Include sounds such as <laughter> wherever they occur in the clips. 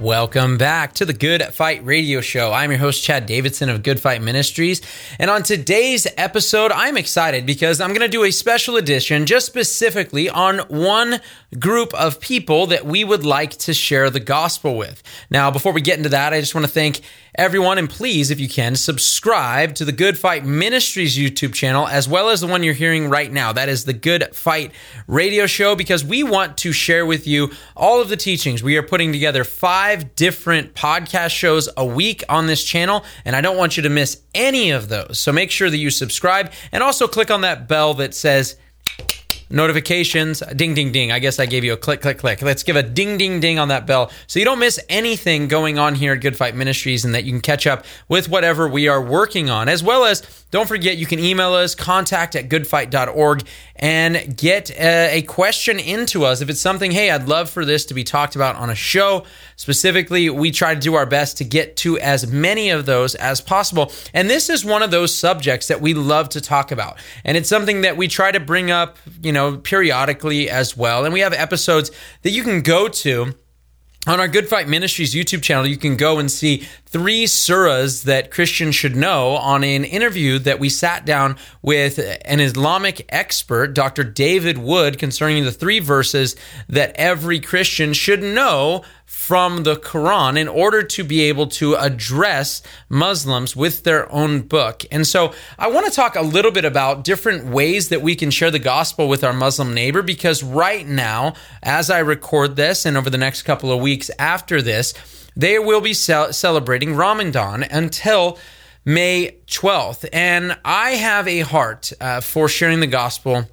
Welcome back to the Good Fight Radio Show. I'm your host, Chad Davidson of Good Fight Ministries. And on today's episode, I'm excited because I'm going to do a special edition just specifically on one group of people that we would like to share the gospel with. Now, before we get into that, I just want to thank everyone and please, if you can, subscribe to the Good Fight Ministries YouTube channel as well as the one you're hearing right now. That is the Good Fight Radio Show because we want to share with you all of the teachings. We are putting together five different podcast shows a week on this channel, and I don't want you to miss any of those. So make sure that you subscribe and also click on that bell that says notifications, ding, ding, ding. I guess I gave you a click, click, click. Let's give a ding, ding, ding on that bell so you don't miss anything going on here at Good Fight Ministries and that you can catch up with whatever we are working on. As well as, don't forget, you can email us, contact at goodfight.org, and get a, a question into us. If it's something, hey, I'd love for this to be talked about on a show, specifically, we try to do our best to get to as many of those as possible. And this is one of those subjects that we love to talk about. And it's something that we try to bring up, you know, periodically as well. And we have episodes that you can go to on our Good Fight Ministries YouTube channel, you can go and see three surahs that Christians should know on an interview that we sat down with an Islamic expert, Dr. David Wood, concerning the three verses that every Christian should know from the Quran in order to be able to address Muslims with their own book. And so I want to talk a little bit about different ways that we can share the gospel with our Muslim neighbor because right now, as I record this and over the next couple of weeks after this, they will be ce- celebrating Ramadan until May 12th. And I have a heart uh, for sharing the gospel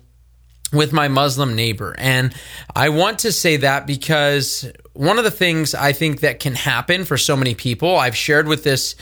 with my Muslim neighbor. And I want to say that because one of the things I think that can happen for so many people, I've shared with this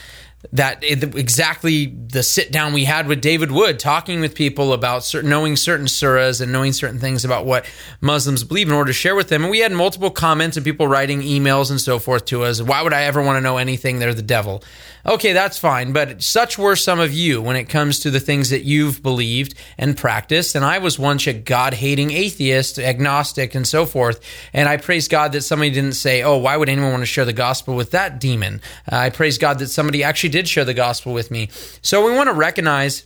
that exactly the sit down we had with David Wood talking with people about certain, knowing certain surahs and knowing certain things about what Muslims believe in order to share with them. And we had multiple comments and people writing emails and so forth to us. Why would I ever want to know anything? They're the devil. Okay, that's fine. But such were some of you when it comes to the things that you've believed and practiced. And I was once a God hating atheist, agnostic, and so forth. And I praise God that somebody didn't say, oh, why would anyone want to share the gospel with that demon? Uh, I praise God that somebody actually did share the gospel with me. So we want to recognize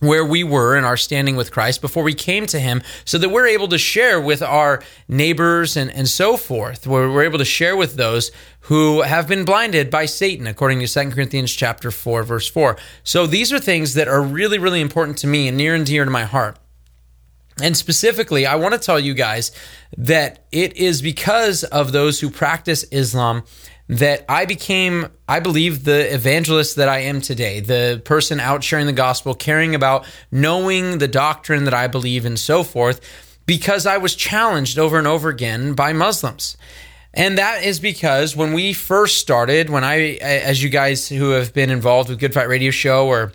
where we were in our standing with Christ before we came to Him, so that we're able to share with our neighbors and, and so forth, where we're able to share with those who have been blinded by Satan, according to 2 Corinthians chapter 4, verse 4. So these are things that are really, really important to me and near and dear to my heart. And specifically, I want to tell you guys that it is because of those who practice Islam that I became, I believe, the evangelist that I am today, the person out sharing the gospel, caring about knowing the doctrine that I believe and so forth, because I was challenged over and over again by Muslims. And that is because when we first started, when I, as you guys who have been involved with Good Fight Radio Show or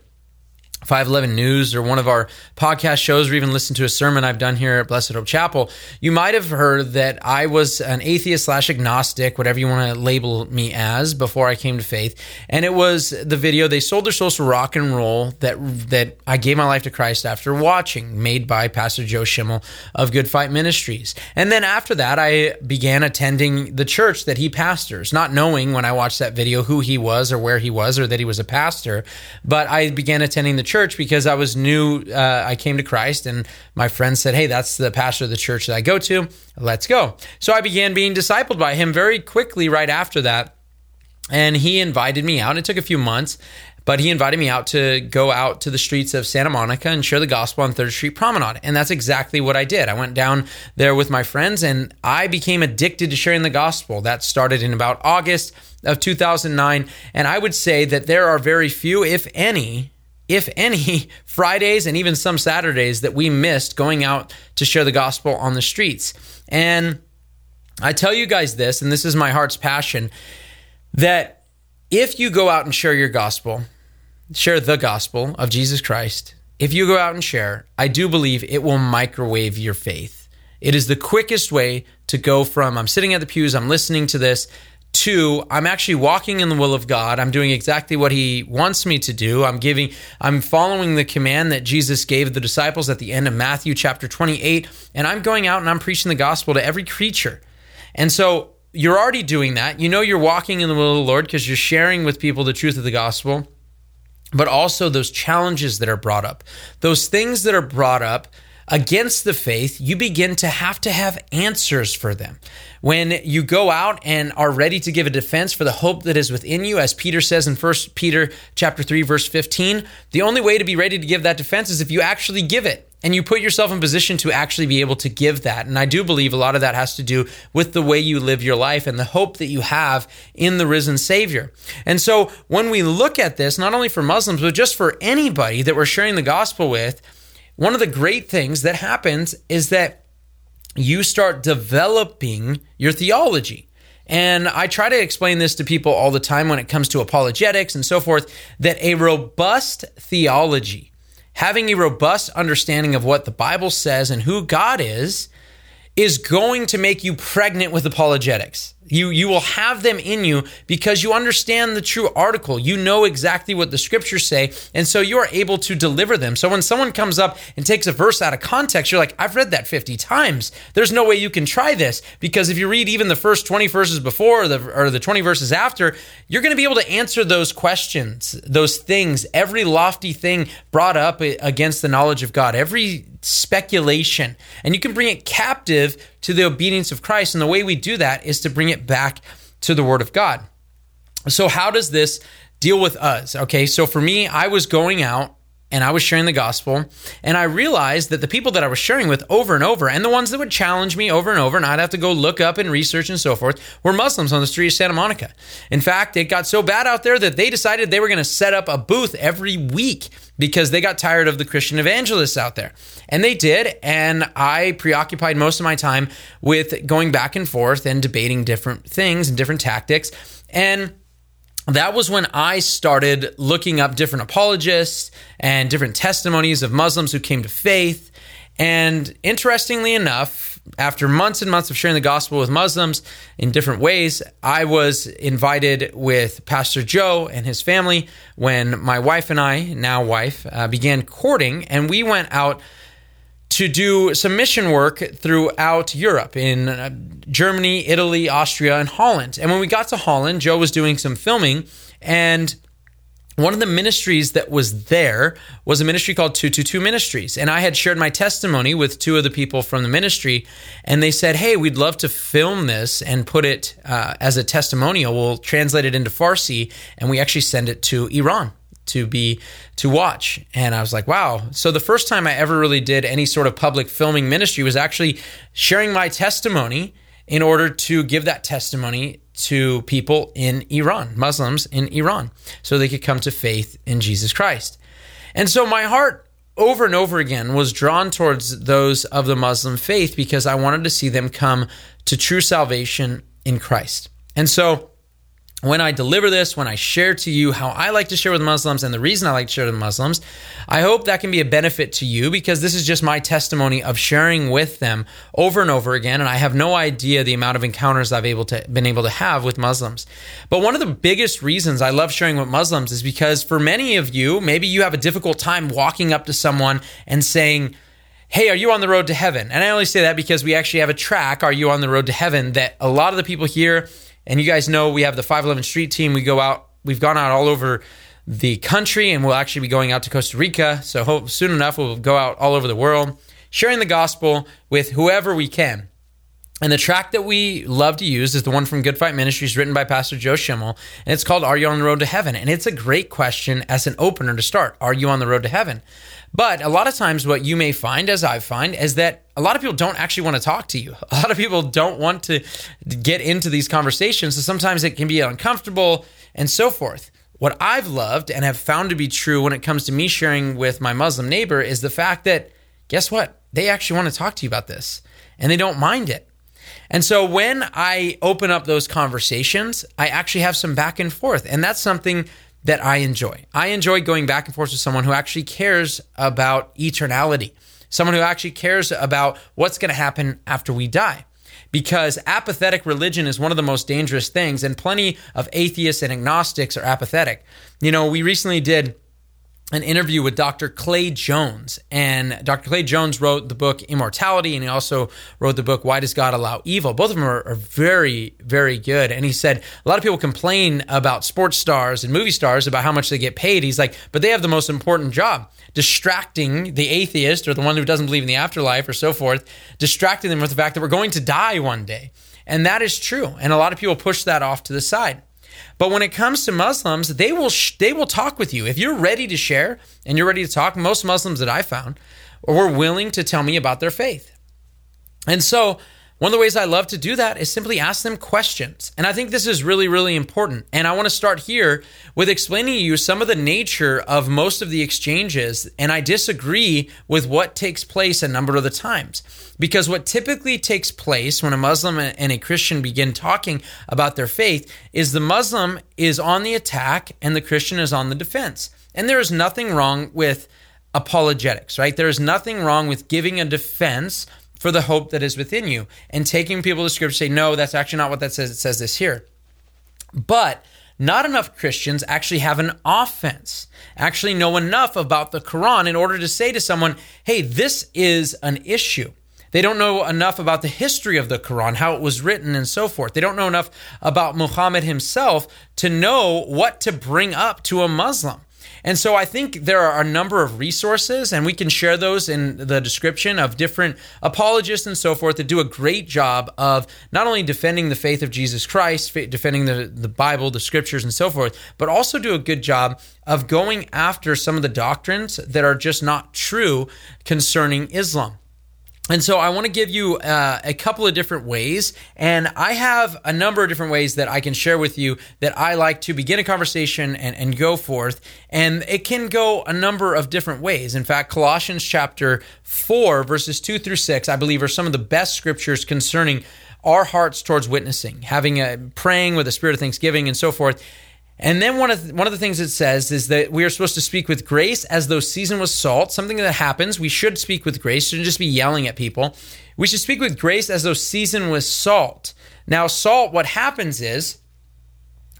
511 News or one of our podcast shows, or even listen to a sermon I've done here at Blessed Hope Chapel, you might have heard that I was an atheist slash agnostic, whatever you want to label me as, before I came to faith. And it was the video "They Sold Their Souls to Rock and Roll" that that I gave my life to Christ after watching, made by Pastor Joe Schimmel of Good Fight Ministries. And then after that, I began attending the church that he pastors, not knowing when I watched that video who he was or where he was or that he was a pastor, but I began attending the church church because I was new. Uh, I came to Christ, and my friend said, Hey, that's the pastor of the church that I go to. Let's go. So I began being discipled by him very quickly right after that. And he invited me out. It took a few months, but he invited me out to go out to the streets of Santa Monica and share the gospel on Third Street Promenade. And that's exactly what I did. I went down there with my friends and I became addicted to sharing the gospel. That started in about August of 2009. And I would say that there are very few, if any, if any, <laughs> Fridays and even some Saturdays that we missed going out to share the gospel on the streets. And I tell you guys this, and this is my heart's passion, that if you go out and share your gospel, share the gospel of Jesus Christ, if you go out and share, I do believe it will microwave your faith. It is the quickest way to go from I'm sitting at the pews, I'm listening to this, to I'm actually walking in the will of God. I'm doing exactly what he wants me to do. I'm giving I'm following the command that Jesus gave the disciples at the end of Matthew chapter 28 and I'm going out and I'm preaching the gospel to every creature. And so you're already doing that. You know you're walking in the will of the Lord because you're sharing with people the truth of the gospel. But also those challenges that are brought up. Those things that are brought up against the faith, you begin to have to have answers for them. When you go out and are ready to give a defense for the hope that is within you, as Peter says in 1 Peter chapter 3 verse 15, the only way to be ready to give that defense is if you actually give it and you put yourself in position to actually be able to give that. And I do believe a lot of that has to do with the way you live your life and the hope that you have in the risen Savior. And so when we look at this, not only for Muslims, but just for anybody that we're sharing the gospel with, one of the great things that happens is that you start developing your theology. And I try to explain this to people all the time when it comes to apologetics and so forth that a robust theology, having a robust understanding of what the Bible says and who God is, is going to make you pregnant with apologetics. You you will have them in you because you understand the true article. You know exactly what the scriptures say, and so you are able to deliver them. So when someone comes up and takes a verse out of context, you're like, "I've read that 50 times. There's no way you can try this." Because if you read even the first 20 verses before or the, or the 20 verses after, you're going to be able to answer those questions, those things, every lofty thing brought up against the knowledge of God, every speculation, and you can bring it captive to the obedience of Christ. And the way we do that is to bring it back to the Word of God. So, how does this deal with us? Okay, so for me, I was going out and I was sharing the gospel, and I realized that the people that I was sharing with over and over, and the ones that would challenge me over and over, and I'd have to go look up and research and so forth, were Muslims on the street of Santa Monica. In fact, it got so bad out there that they decided they were going to set up a booth every week because they got tired of the Christian evangelists out there. And they did. And I preoccupied most of my time with going back and forth and debating different things and different tactics. And that was when I started looking up different apologists and different testimonies of Muslims who came to faith. And interestingly enough, after months and months of sharing the gospel with Muslims in different ways, I was invited with Pastor Joe and his family when my wife and I, now wife, uh, began courting, and we went out to do some mission work throughout Europe in uh, Germany, Italy, Austria, and Holland. And when we got to Holland, Joe was doing some filming, and one of the ministries that was there was a ministry called 222 Ministries. And I had shared my testimony with two of the people from the ministry, and they said, Hey, we'd love to film this and put it uh, as a testimonial. We'll translate it into Farsi, and we actually send it to Iran to be to watch. And i was like wow. So the first time i ever really did any sort of public filming ministry was actually sharing my testimony in order to give that testimony to people in iran muslims in iran so they could come to faith in jesus christ. And so my heart over and over again was drawn towards those of the muslim faith because i wanted to see them come to true salvation in christ. And so when I deliver this, when I share to you how I like to share with Muslims and the reason I like to share with Muslims, I hope that can be a benefit to you because this is just my testimony of sharing with them over and over again. And I have no idea the amount of encounters I've able to been able to have with Muslims. But one of the biggest reasons I love sharing with Muslims is because for many of you, maybe you have a difficult time walking up to someone and saying, Hey, are you on the road to heaven? And I only say that because we actually have a track, Are You on the Road to Heaven, that a lot of the people here and you guys know we have the 511 Street team. We go out, we've gone out all over the country, and we'll actually be going out to Costa Rica. So hope soon enough we'll go out all over the world, sharing the gospel with whoever we can. And the track that we love to use is the one from Good Fight Ministries, written by Pastor Joe Schimmel, and it's called "Are You on the Road to Heaven?" And it's a great question as an opener to start. Are you on the road to heaven? But a lot of times, what you may find, as I find, is that a lot of people don't actually want to talk to you. <laughs> A lot of people don't want to get into these conversations. So sometimes it can be uncomfortable and so forth. what I've loved and have found to be true when it comes to me sharing with my Muslim neighbor is the fact that, guess what? They actually want to talk to you about this and they don't mind it. And so when I open up those conversations, I actually have some back and forth. And that's something that I enjoy. I enjoy going back and forth with someone who actually cares about eternality, someone who actually cares about what's going to happen after we die. Because apathetic religion is one of the most dangerous things, and plenty of atheists and agnostics are apathetic. You know, we recently did an interview with Dr. Clay Jones. And Dr. Clay Jones wrote the book Immortality, and he also wrote the book Why Does God Allow Evil? Both of them are, are, very, very good. And he said a lot of people complain about sports stars and movie stars about how much they get paid. He's like, but they have the most important job distracting the atheist or the one who doesn't believe in the afterlife or so forth, distracting them with the fact that we're going to die one day. And that is true. And a lot of people push that off to the side. But when it comes to Muslims, they will sh- they will talk with you if you're ready to share and you're ready to talk. Most Muslims that I found were willing to tell me about their faith, and so one of the ways I love to do that is simply ask them questions. And I think this is really, really important. And I want to start here with explaining to you some of the nature of most of the exchanges. And I disagree with what takes place a number of the times. Because what typically takes place when a Muslim and a Christian begin talking about their faith is the Muslim is on the attack and the Christian is on the defense. And there is nothing wrong with apologetics, right? There is nothing wrong with giving a defense for the hope that is within you. And taking people to scripture say, no, that's actually not what that says. It says this here. But not enough Christians actually have an offense, actually know enough about the Quran in order to say to someone, hey, this is an issue. They don't know enough about the history of the Quran, how it was written, and so forth. They don't know enough about Muhammad himself to know what to bring up to a Muslim. And so I think there are a number of resources, and we can share those in the description of different apologists and so forth that do a great job of not only defending the faith of Jesus Christ, defending the, the Bible, the scriptures, and so forth, but also do a good job of going after some of the doctrines that are just not true concerning Islam. And so I want to give you uh, a couple of different ways, and I have a number of different ways that I can share with you that I like to begin a conversation and, and go forth. And it can go a number of different ways. In fact, Colossians chapter 4, verses 2 through 6, I believe are some of the best scriptures concerning our hearts towards witnessing, having a praying with a spirit of thanksgiving and so forth. And then one of the, one of the things it says is that we are supposed to speak with grace as though season was salt. Something that happens. We should speak with grace. Shouldn't just be yelling at people. We should speak with grace as though season was salt. Now, salt. What happens is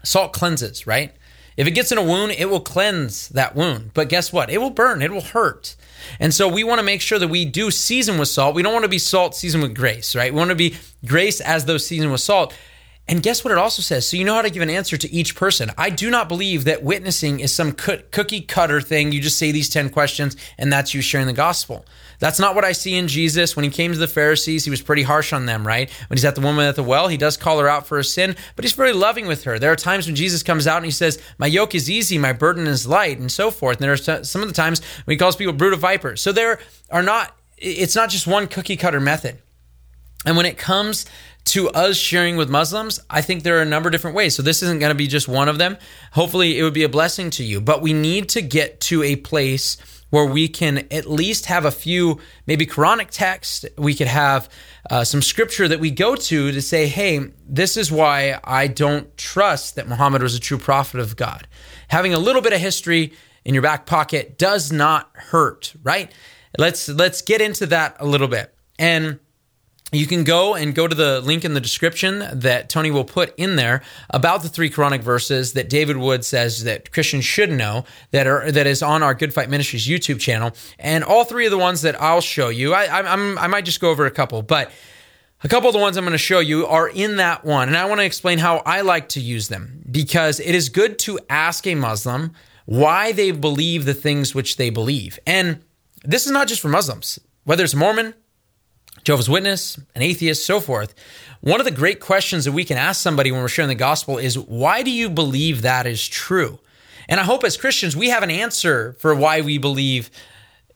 salt cleanses, right? If it gets in a wound, it will cleanse that wound. But guess what? It will burn. It will hurt. And so we want to make sure that we do season with salt. We don't want to be salt seasoned with grace, right? We want to be grace as though seasoned with salt. And guess what it also says? So you know how to give an answer to each person. I do not believe that witnessing is some cookie cutter thing. You just say these 10 questions and that's you sharing the gospel. That's not what I see in Jesus. When he came to the Pharisees, he was pretty harsh on them, right? When he's at the woman at the well, he does call her out for a sin, but he's very loving with her. There are times when Jesus comes out and he says, My yoke is easy, my burden is light, and so forth. And there are some of the times when he calls people brood of vipers. So there are not, it's not just one cookie cutter method. And when it comes to us sharing with Muslims, I think there are a number of different ways. So this isn't going to be just one of them. Hopefully, it would be a blessing to you. But we need to get to a place where we can at least have a few, maybe Quranic text. We could have uh, some scripture that we go to to say, hey, this is why I don't trust that Muhammad was a true prophet of God. Having a little bit of history in your back pocket does not hurt, right? Let's let's get into that a little bit. And you can go and go to the link in the description that Tony will put in there about the three Quranic verses that David Wood says that Christians should know that are that is on our Good Fight Ministries YouTube channel, and all three of the ones that I'll show you. I, I'm I might just go over a couple, but a couple of the ones I'm going to show you are in that one, and I want to explain how I like to use them because it is good to ask a Muslim why they believe the things which they believe, and this is not just for Muslims, whether it's Mormon Jehovah's Witness, an atheist, so forth. One of the great questions that we can ask somebody when we're sharing the gospel is why do you believe that is true? And I hope as Christians we have an answer for why we believe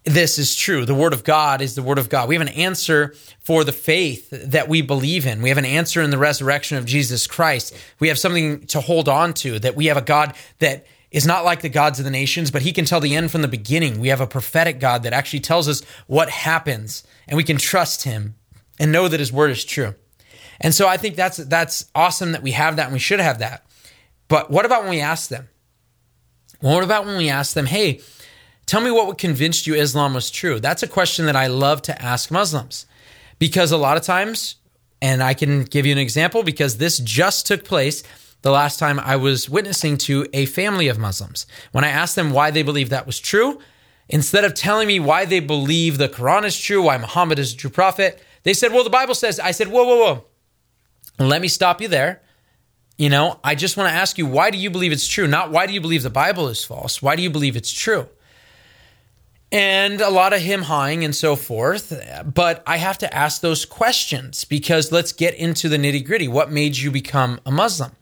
this is true. The word of God is the word of God. We have an answer for the faith that we believe in. We have an answer in the resurrection of Jesus Christ. We have something to hold on to that we have a God that is not like the gods of the nations, but he can tell the end from the beginning. We have a prophetic God that actually tells us what happens, and we can trust him and know that his word is true. And so I think that's that's awesome that we have that and we should have that. But what about when we ask them? what about when we ask them, hey, tell me what convinced you Islam was true? That's a question that I love to ask Muslims because a lot of times, and I can give you an example because this just took place the last time I was witnessing to a family of Muslims. When I asked them why they believe that was true, instead of telling me why they believe the Quran is true, why Muhammad is a true prophet, they said, Well, the Bible says, I said, Whoa, whoa, whoa. Let me stop you there. You know, I just want to ask you, why do you believe it's true? Not why do you believe the Bible is false? Why do you believe it's true? And a lot of him hawing and so forth. But I have to ask those questions because let's get into the nitty gritty. What made you become a Muslim?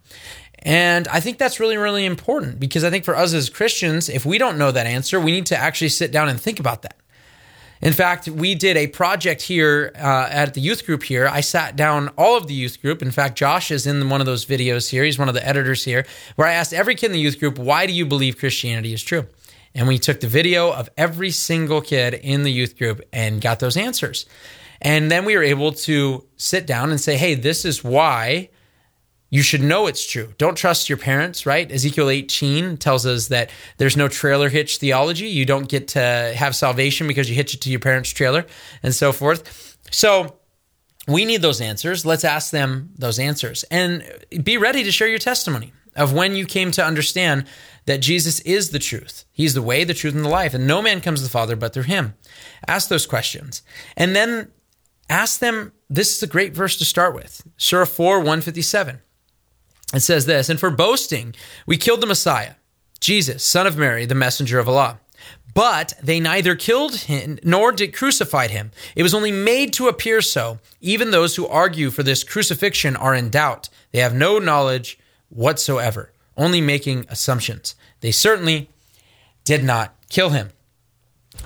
And I think that's really, really important because I think for us as Christians, if we don't know that answer, we need to actually sit down and think about that. In fact, we did a project here uh, at the youth group here. I sat down all of the youth group. In fact, Josh is in one of those videos here. He's one of the editors here, where I asked every kid in the youth group, why do you believe Christianity is true? And we took the video of every single kid in the youth group and got those answers. And then we were able to sit down and say, hey, this is why you should know it's true. Don't trust your parents, right? Ezekiel 18 tells us that there's no trailer hitch theology. You don't get to have salvation because you hitch it to your parents' trailer and so forth. So we need those answers. Let's ask them those answers and be ready to share your testimony of when you came to understand that Jesus is the truth. He's the way, the truth, and the life, and no man comes to the Father but through him. Ask those questions. And then ask them this is a great verse to start with Surah 4 157. It says this, and for boasting, we killed the Messiah, Jesus, son of Mary, the messenger of Allah. But they neither killed him nor did crucified him. It was only made to appear so. Even those who argue for this crucifixion are in doubt. They have no knowledge whatsoever, only making assumptions. They certainly did not kill him.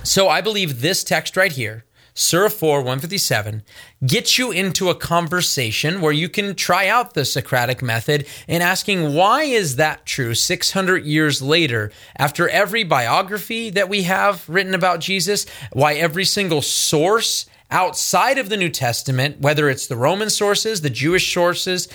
So I believe this text right here Surah 4, 157, gets you into a conversation where you can try out the Socratic method in asking why is that true 600 years later after every biography that we have written about Jesus, why every single source outside of the New Testament, whether it's the Roman sources, the Jewish sources,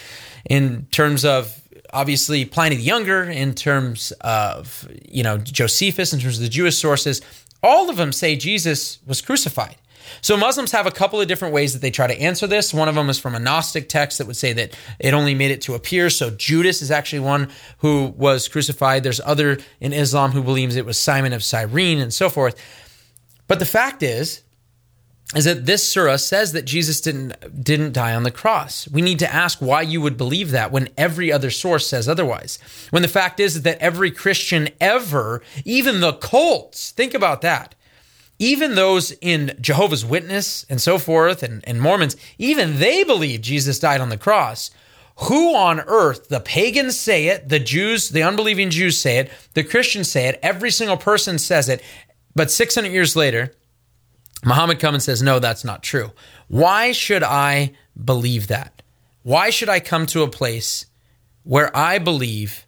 in terms of obviously Pliny the Younger, in terms of, you know, Josephus, in terms of the Jewish sources, all of them say Jesus was crucified. So Muslims have a couple of different ways that they try to answer this. One of them is from a Gnostic text that would say that it only made it to appear. So Judas is actually one who was crucified. There's other in Islam who believes it was Simon of Cyrene and so forth. But the fact is, is that this surah says that Jesus didn't didn't die on the cross. We need to ask why you would believe that when every other source says otherwise. When the fact is that every Christian ever, even the cults, think about that even those in Jehovah's Witness and so forth and, and Mormons, even they believe Jesus died on the cross. Who on earth, the pagans say it, the Jews, the unbelieving Jews say it, the Christians say it, every single person says it, but 600 years later, Muhammad comes and says, No, that's not true. Why should I believe that? Why should I come to a place where I believe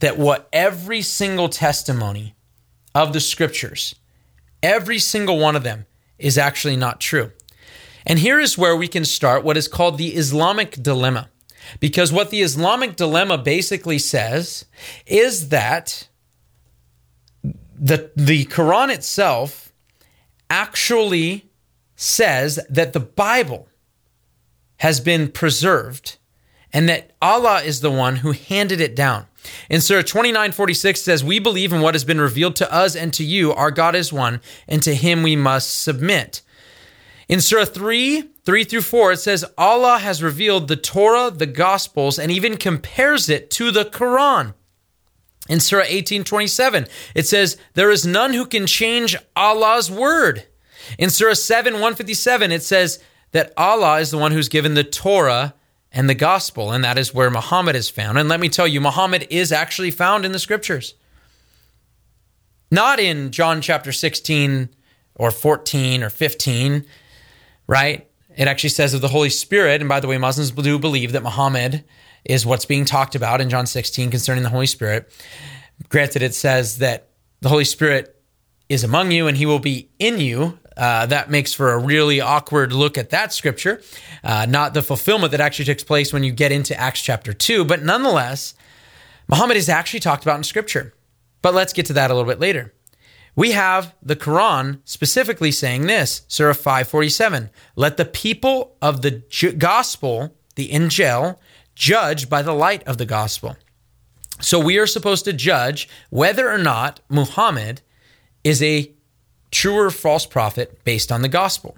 that what every single testimony of the scriptures Every single one of them is actually not true. And here is where we can start what is called the Islamic dilemma. Because what the Islamic dilemma basically says is that the, the Quran itself actually says that the Bible has been preserved and that Allah is the one who handed it down. In Surah 2946 says, We believe in what has been revealed to us and to you. Our God is one, and to him we must submit. In Surah 3, 3 through 4, it says, Allah has revealed the Torah, the Gospels, and even compares it to the Quran. In Surah 1827, it says, There is none who can change Allah's word. In Surah 7, 157, it says that Allah is the one who's given the Torah and the gospel, and that is where Muhammad is found. And let me tell you, Muhammad is actually found in the scriptures. Not in John chapter 16 or 14 or 15, right? It actually says of the Holy Spirit. And by the way, Muslims do believe that Muhammad is what's being talked about in John 16 concerning the Holy Spirit. Granted, it says that the Holy Spirit is among you and he will be in you. Uh, that makes for a really awkward look at that scripture, uh, not the fulfillment that actually takes place when you get into Acts chapter 2. But nonetheless, Muhammad is actually talked about in scripture. But let's get to that a little bit later. We have the Quran specifically saying this, Surah 547 Let the people of the gospel, the Injil, judge by the light of the gospel. So we are supposed to judge whether or not Muhammad is a true or false prophet based on the gospel.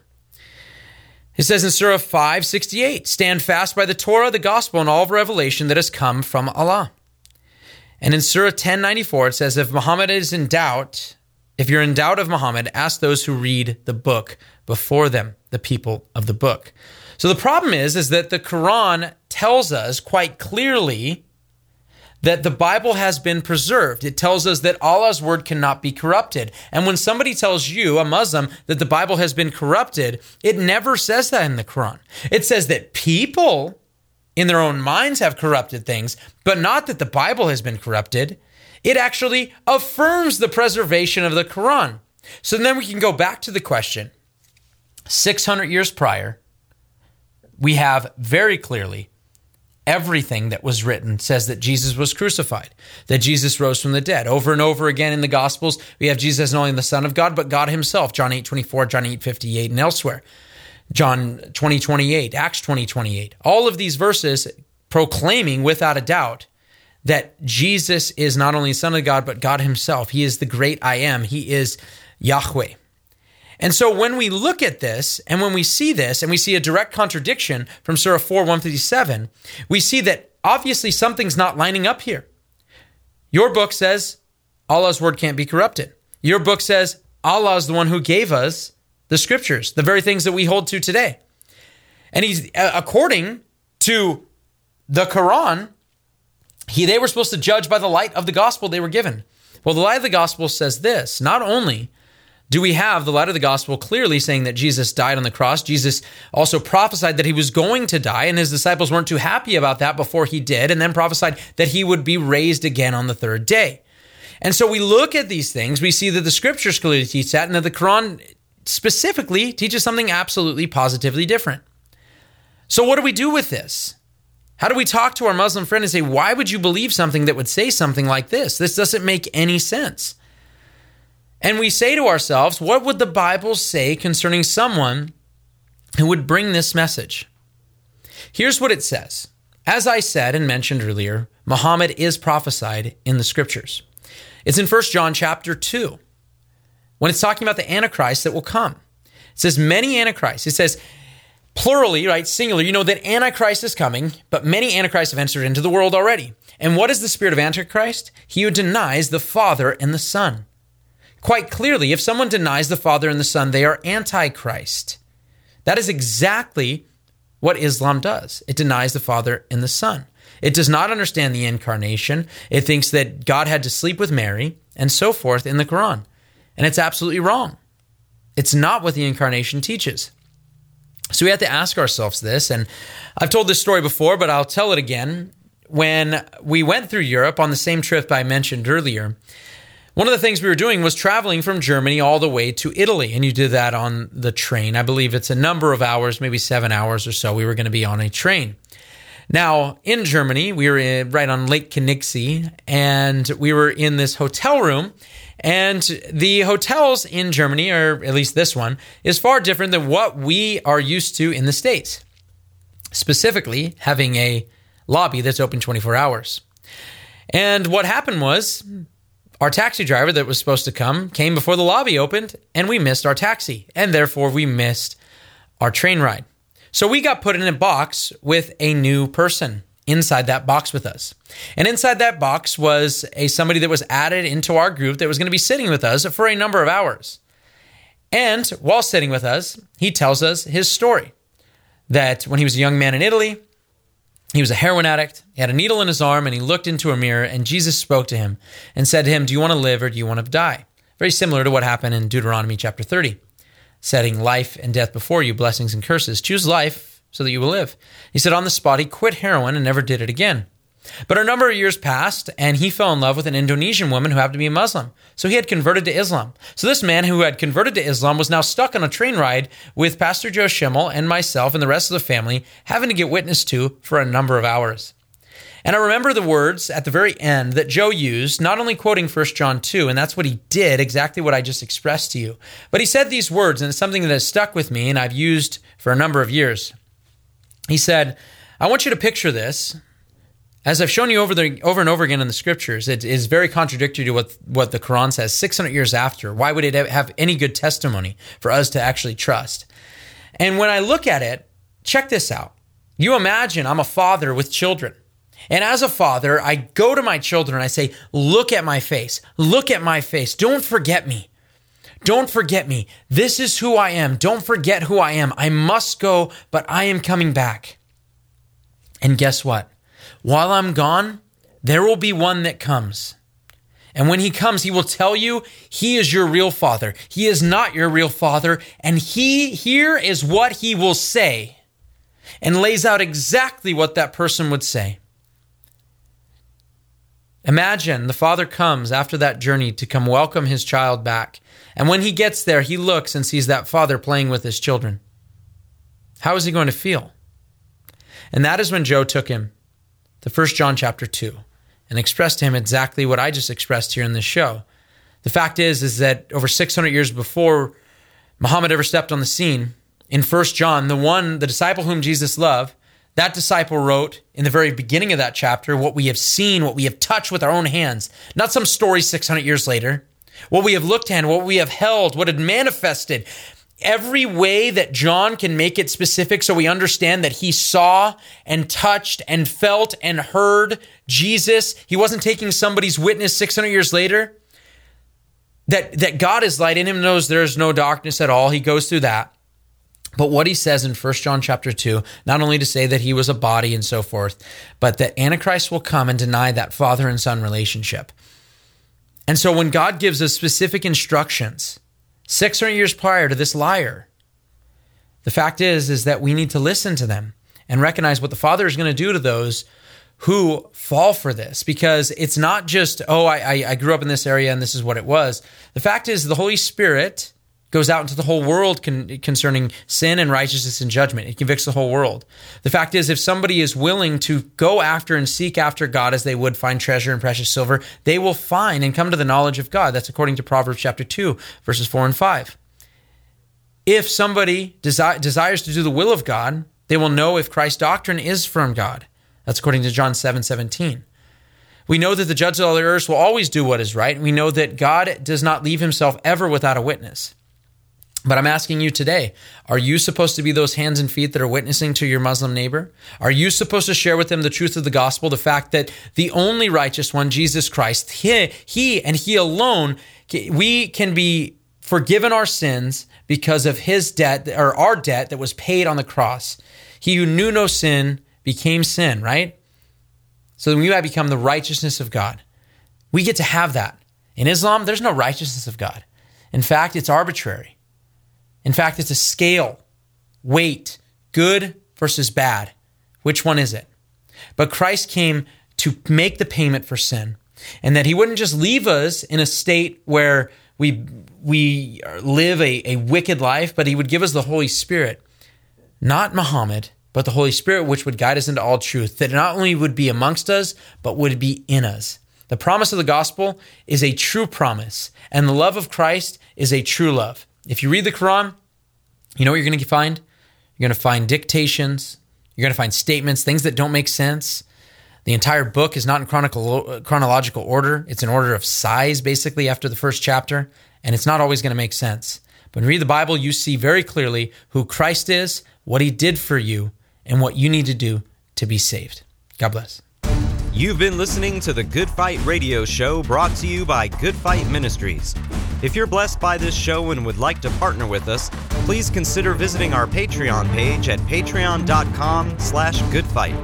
It says in Surah 568 Stand fast by the Torah, the gospel, and all of revelation that has come from Allah. And in Surah 1094, it says, If Muhammad is in doubt, if you're in doubt of Muhammad, ask those who read the book before them, the people of the book. So the problem is, is that the Quran tells us quite clearly that the Bible has been preserved. It tells us that Allah's word cannot be corrupted. And when somebody tells you, a Muslim, that the Bible has been corrupted, it never says that in the Quran. It says that people in their own minds have corrupted things, but not that the Bible has been corrupted. It actually affirms the preservation of the Quran. So then we can go back to the question 600 years prior, we have very clearly Everything that was written says that Jesus was crucified, that Jesus rose from the dead. Over and over again in the Gospels, we have Jesus not only the Son of God, but God Himself. John 8 24, John 8 58, and elsewhere. John 20 28, Acts 20 28. All of these verses proclaiming without a doubt that Jesus is not only Son of God, but God Himself. He is the great I am. He is Yahweh. And so when we look at this and when we see this and we see a direct contradiction from Surah 4 157, we see that obviously something's not lining up here. Your book says Allah's word can't be corrupted. Your book says Allah is the one who gave us the scriptures, the very things that we hold to today. And he's uh, according to the Quran, he they were supposed to judge by the light of the gospel they were given. Well, the light of the gospel says this, not only do we have the light of the gospel clearly saying that Jesus died on the cross? Jesus also prophesied that he was going to die, and his disciples weren't too happy about that before he did, and then prophesied that he would be raised again on the third day. And so we look at these things, we see that the scriptures clearly teach that, and that the Quran specifically teaches something absolutely positively different. So, what do we do with this? How do we talk to our Muslim friend and say, why would you believe something that would say something like this? This doesn't make any sense. And we say to ourselves, what would the Bible say concerning someone who would bring this message? Here's what it says. As I said and mentioned earlier, Muhammad is prophesied in the scriptures. It's in 1 John chapter 2 when it's talking about the Antichrist that will come. It says, many Antichrists. It says, plurally, right, singular, you know that Antichrist is coming, but many Antichrists have entered into the world already. And what is the spirit of Antichrist? He who denies the Father and the Son quite clearly if someone denies the Father and the Son, they are antichrist. That is exactly what Islam does it denies the Father and the Son. It does not understand the incarnation. It thinks that God had to sleep with Mary and so forth in the Quran. And it's absolutely wrong. It's not what the incarnation teaches. So we have to ask ourselves this. And I've told this story before, but I'll tell it again. When we went through Europe on the same trip I mentioned earlier, one of the things we were doing was traveling from Germany all the way to Italy. And you did that on the train. I believe it's a number of hours, maybe seven hours or so. We were going to be on a train. Now, in Germany, we were in, right on Lake Königssee, and we were in this hotel room. And the hotels in Germany, or at least this one, is far different than what we are used to in the States. Specifically, having a lobby that's open 24 hours. And what happened was our taxi driver that was supposed to come came before the lobby opened, and we missed our taxi, and therefore we missed our train ride. So we got put in a box with a new person inside that box with us. And inside that box was a somebody that was added into our group that was going to be sitting with us for a number of hours. And while sitting with us, he tells us his story that when he was a young man in Italy, he was a heroin addict. He had a needle in his arm and he looked into a mirror and Jesus spoke to him and said to him, Do you want to live or do you want to die? Very similar to what happened in Deuteronomy chapter 30, setting life and death before you, blessings and curses. Choose life so that you will live. He said on the spot, he quit heroin and never did it again. But a number of years passed, and he fell in love with an Indonesian woman who happened to be a Muslim. So he had converted to Islam. So this man who had converted to Islam was now stuck on a train ride with Pastor Joe Schimmel and myself and the rest of the family, having to get witness to for a number of hours. And I remember the words at the very end that Joe used, not only quoting 1 John 2, and that's what he did, exactly what I just expressed to you, but he said these words, and it's something that has stuck with me and I've used for a number of years. He said, I want you to picture this. As I've shown you over the over and over again in the scriptures, it is very contradictory to what, what the Quran says 600 years after. Why would it have any good testimony for us to actually trust? And when I look at it, check this out. You imagine I'm a father with children. And as a father, I go to my children and I say, Look at my face. Look at my face. Don't forget me. Don't forget me. This is who I am. Don't forget who I am. I must go, but I am coming back. And guess what? While I'm gone, there will be one that comes. And when he comes, he will tell you he is your real father. He is not your real father. And he, here is what he will say and lays out exactly what that person would say. Imagine the father comes after that journey to come welcome his child back. And when he gets there, he looks and sees that father playing with his children. How is he going to feel? And that is when Joe took him to 1 John chapter 2 and expressed to him exactly what I just expressed here in this show. The fact is is that over 600 years before Muhammad ever stepped on the scene, in 1 John, the one the disciple whom Jesus loved, that disciple wrote in the very beginning of that chapter what we have seen, what we have touched with our own hands, not some story 600 years later, what we have looked at, what we have held, what had manifested. Every way that John can make it specific so we understand that he saw and touched and felt and heard Jesus. He wasn't taking somebody's witness 600 years later. That, that God is light in him knows there's no darkness at all. He goes through that. But what he says in 1 John chapter 2, not only to say that he was a body and so forth, but that Antichrist will come and deny that father and son relationship. And so when God gives us specific instructions, 600 years prior to this liar, the fact is is that we need to listen to them and recognize what the Father is going to do to those who fall for this. Because it's not just oh I, I grew up in this area and this is what it was. The fact is the holy spirit goes out into the whole world con- concerning sin and righteousness and judgment. It convicts the whole world. The fact is, if somebody is willing to go after and seek after God as they would find treasure and precious silver, they will find and come to the knowledge of God. That's according to Proverbs chapter 2, verses 4 and 5. If somebody desi- desires to do the will of God, they will know if Christ's doctrine is from God. That's according to John 7 17. We know that the judge of all the earth will always do what is right. We know that God does not leave himself ever without a witness. But I'm asking you today, are you supposed to be those hands and feet that are witnessing to your Muslim neighbor? Are you supposed to share with them the truth of the gospel, the fact that the only righteous one, Jesus Christ, he, he and he alone, we can be forgiven our sins because of his debt or our debt that was paid on the cross. He who knew no sin became sin, right? So we might become the righteousness of God. We get to have that. In Islam, there's no righteousness of God. In fact, it's arbitrary. In fact, it's a scale, weight, good versus bad. Which one is it? But Christ came to make the payment for sin, and that he wouldn't just leave us in a state where we we live a, a wicked life, but he would give us the Holy Spirit, not Muhammad, but the Holy Spirit, which would guide us into all truth, that not only would be amongst us, but would be in us. The promise of the gospel is a true promise, and the love of Christ is a true love. If you read the Quran, you know what you're going to find? You're going to find dictations. You're going to find statements, things that don't make sense. The entire book is not in chronological order. It's in order of size, basically, after the first chapter, and it's not always going to make sense. But when you read the Bible, you see very clearly who Christ is, what he did for you, and what you need to do to be saved. God bless. You've been listening to the Good Fight Radio Show brought to you by Good Fight Ministries. If you're blessed by this show and would like to partner with us, please consider visiting our Patreon page at patreon.com slash goodfight.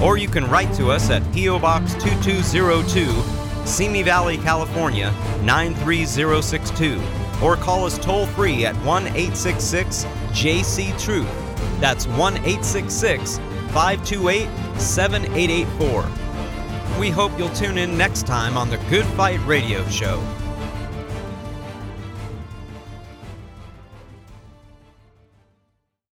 Or you can write to us at P.O. Box 2202, Simi Valley, California 93062. Or call us toll free at 1 866 JC Truth. That's 1 866 528 7884. We hope you'll tune in next time on the Good Fight Radio Show.